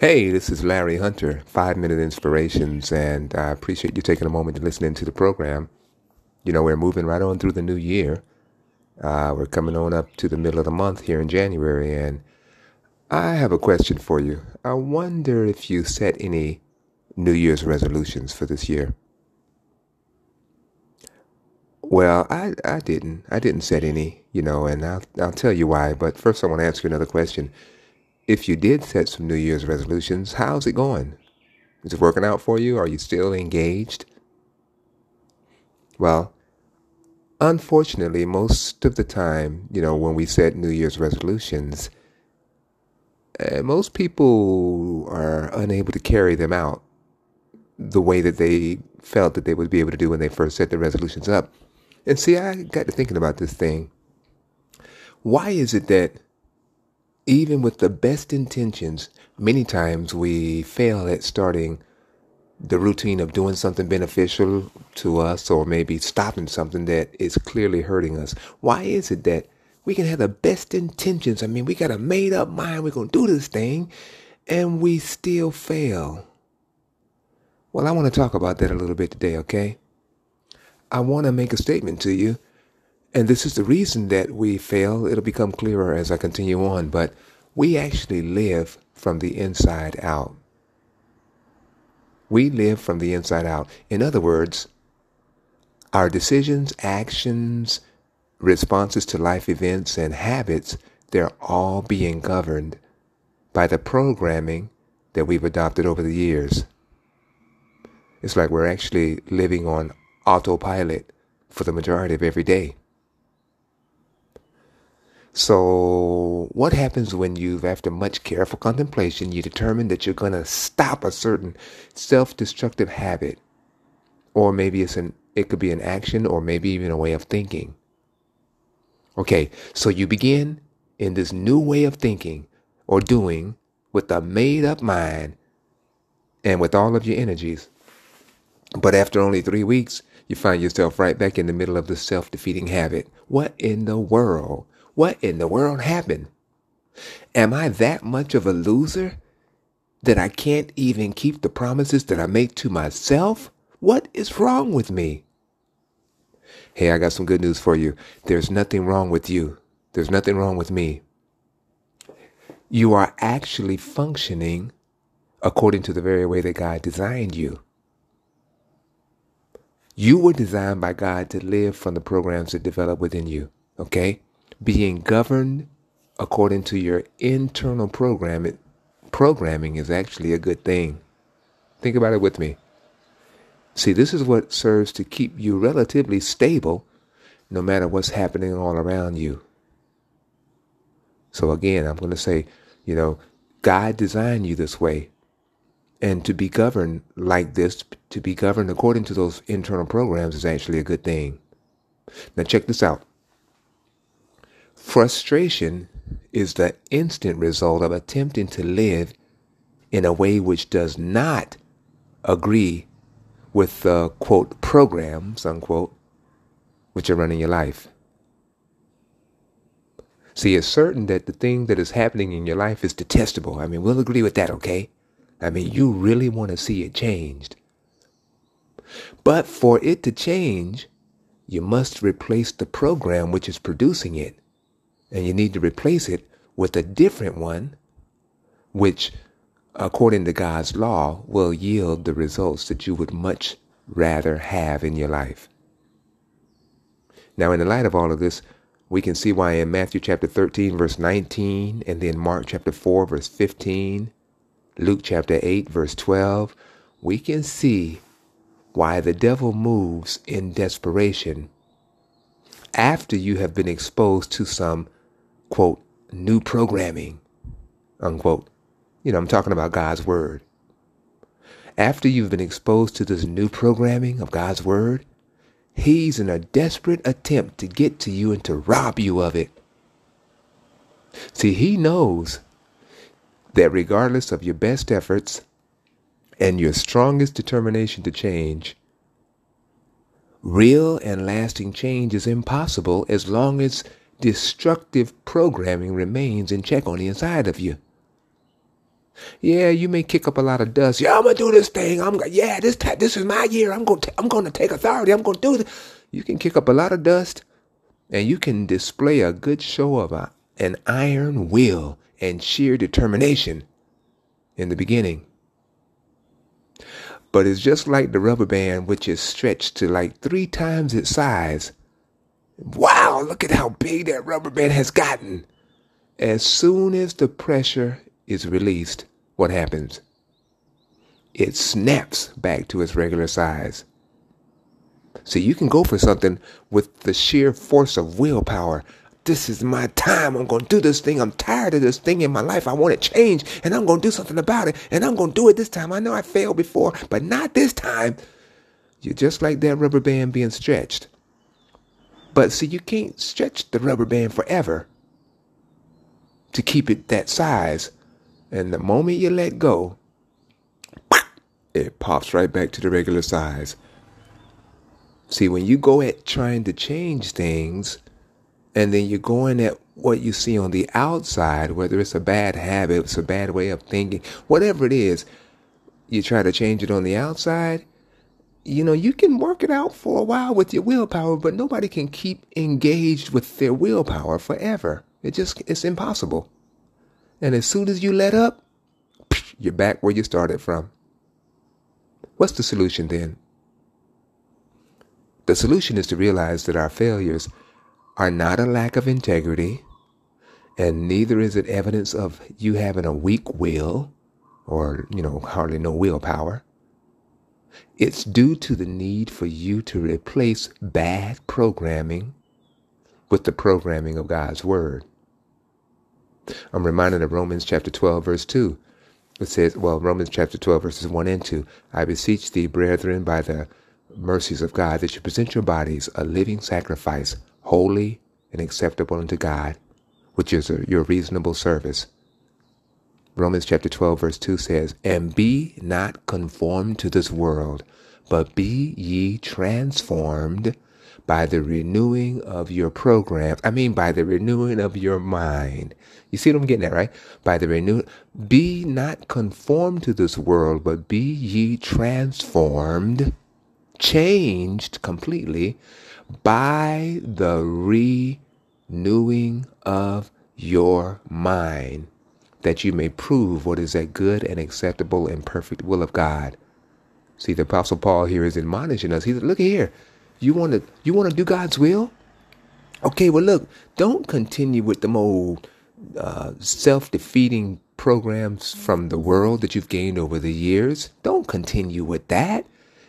Hey, this is Larry Hunter, Five Minute Inspirations, and I appreciate you taking a moment to listen into the program. You know, we're moving right on through the new year. Uh, we're coming on up to the middle of the month here in January, and I have a question for you. I wonder if you set any New Year's resolutions for this year. Well, I, I didn't. I didn't set any, you know, and I'll, I'll tell you why. But first, I want to ask you another question if you did set some New Year's resolutions, how's it going? Is it working out for you? Are you still engaged? Well, unfortunately, most of the time, you know, when we set New Year's resolutions, uh, most people are unable to carry them out the way that they felt that they would be able to do when they first set the resolutions up. And see, I got to thinking about this thing. Why is it that even with the best intentions, many times we fail at starting the routine of doing something beneficial to us or maybe stopping something that is clearly hurting us. Why is it that we can have the best intentions? I mean, we got a made up mind, we're going to do this thing, and we still fail. Well, I want to talk about that a little bit today, okay? I want to make a statement to you and this is the reason that we fail. It'll become clearer as I continue on, but we actually live from the inside out. We live from the inside out. In other words, our decisions, actions, responses to life events, and habits, they're all being governed by the programming that we've adopted over the years. It's like we're actually living on autopilot for the majority of every day. So, what happens when you've, after much careful contemplation, you determine that you're going to stop a certain self-destructive habit, or maybe it's an it could be an action, or maybe even a way of thinking. Okay, so you begin in this new way of thinking or doing with a made-up mind and with all of your energies. But after only three weeks, you find yourself right back in the middle of the self-defeating habit. What in the world? What in the world happened? Am I that much of a loser that I can't even keep the promises that I make to myself? What is wrong with me? Hey, I got some good news for you. There's nothing wrong with you. There's nothing wrong with me. You are actually functioning according to the very way that God designed you. You were designed by God to live from the programs that develop within you. Okay? Being governed according to your internal program, programming is actually a good thing. Think about it with me. See, this is what serves to keep you relatively stable no matter what's happening all around you. So, again, I'm going to say, you know, God designed you this way. And to be governed like this, to be governed according to those internal programs is actually a good thing. Now, check this out. Frustration is the instant result of attempting to live in a way which does not agree with the quote programs unquote which are running your life. See, it's certain that the thing that is happening in your life is detestable. I mean, we'll agree with that, okay? I mean, you really want to see it changed. But for it to change, you must replace the program which is producing it and you need to replace it with a different one, which, according to God's law, will yield the results that you would much rather have in your life. Now, in the light of all of this, we can see why in Matthew chapter 13, verse 19, and then Mark chapter 4, verse 15, Luke chapter 8, verse 12, we can see why the devil moves in desperation after you have been exposed to some quote, new programming, unquote. You know, I'm talking about God's Word. After you've been exposed to this new programming of God's Word, He's in a desperate attempt to get to you and to rob you of it. See, He knows that regardless of your best efforts and your strongest determination to change, real and lasting change is impossible as long as destructive programming remains in check on the inside of you. Yeah, you may kick up a lot of dust. Yeah, I'm gonna do this thing. I'm gonna, yeah, this this is my year. I'm gonna, I'm gonna take authority. I'm gonna do this. You can kick up a lot of dust, and you can display a good show of a, an iron will and sheer determination in the beginning. But it's just like the rubber band, which is stretched to like three times its size. Wow, look at how big that rubber band has gotten. As soon as the pressure is released, what happens? It snaps back to its regular size. So you can go for something with the sheer force of willpower. This is my time. I'm going to do this thing. I'm tired of this thing in my life. I want to change and I'm going to do something about it. And I'm going to do it this time. I know I failed before, but not this time. You're just like that rubber band being stretched. But see, you can't stretch the rubber band forever to keep it that size. And the moment you let go, it pops right back to the regular size. See, when you go at trying to change things, and then you're going at what you see on the outside, whether it's a bad habit, it's a bad way of thinking, whatever it is, you try to change it on the outside, you know, you can work it out for a while with your willpower, but nobody can keep engaged with their willpower forever. It just, it's impossible. And as soon as you let up, you're back where you started from. What's the solution then? The solution is to realize that our failures are not a lack of integrity, and neither is it evidence of you having a weak will or, you know, hardly no willpower. It's due to the need for you to replace bad programming with the programming of God's Word. I'm reminded of Romans chapter 12, verse 2. It says, well, Romans chapter 12, verses 1 and 2. I beseech thee, brethren, by the mercies of God, that you present your bodies a living sacrifice, holy and acceptable unto God, which is your reasonable service. Romans chapter 12, verse 2 says, And be not conformed to this world, but be ye transformed by the renewing of your programs. I mean, by the renewing of your mind. You see what I'm getting at, right? By the renew, be not conformed to this world, but be ye transformed, changed completely by the renewing of your mind, that you may prove what is that good and acceptable and perfect will of God. See, the Apostle Paul here is admonishing us. He's look here. You want to you want to do God's will? Okay, well look, don't continue with the old uh, self-defeating programs from the world that you've gained over the years. Don't continue with that.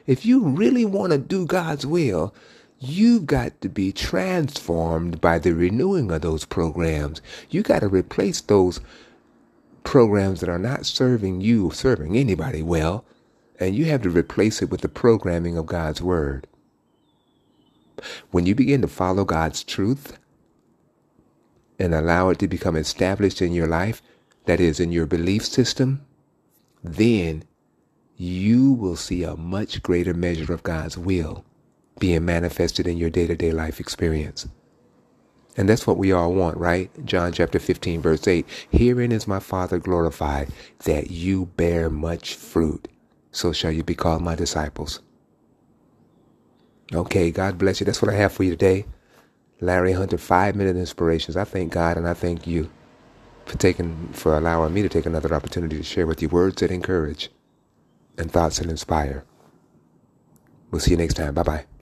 If you really want to do God's will, you've got to be transformed by the renewing of those programs. You got to replace those programs that are not serving you, serving anybody well, and you have to replace it with the programming of God's Word. When you begin to follow God's truth and allow it to become established in your life, that is, in your belief system, then you will see a much greater measure of God's will being manifested in your day to day life experience. And that's what we all want, right? John chapter 15, verse 8. Herein is my Father glorified, that you bear much fruit. So shall you be called my disciples. Okay, God bless you. That's what I have for you today. Larry Hunter, five minute inspirations. I thank God and I thank you for taking, for allowing me to take another opportunity to share with you words that encourage and thoughts that inspire. We'll see you next time. Bye bye.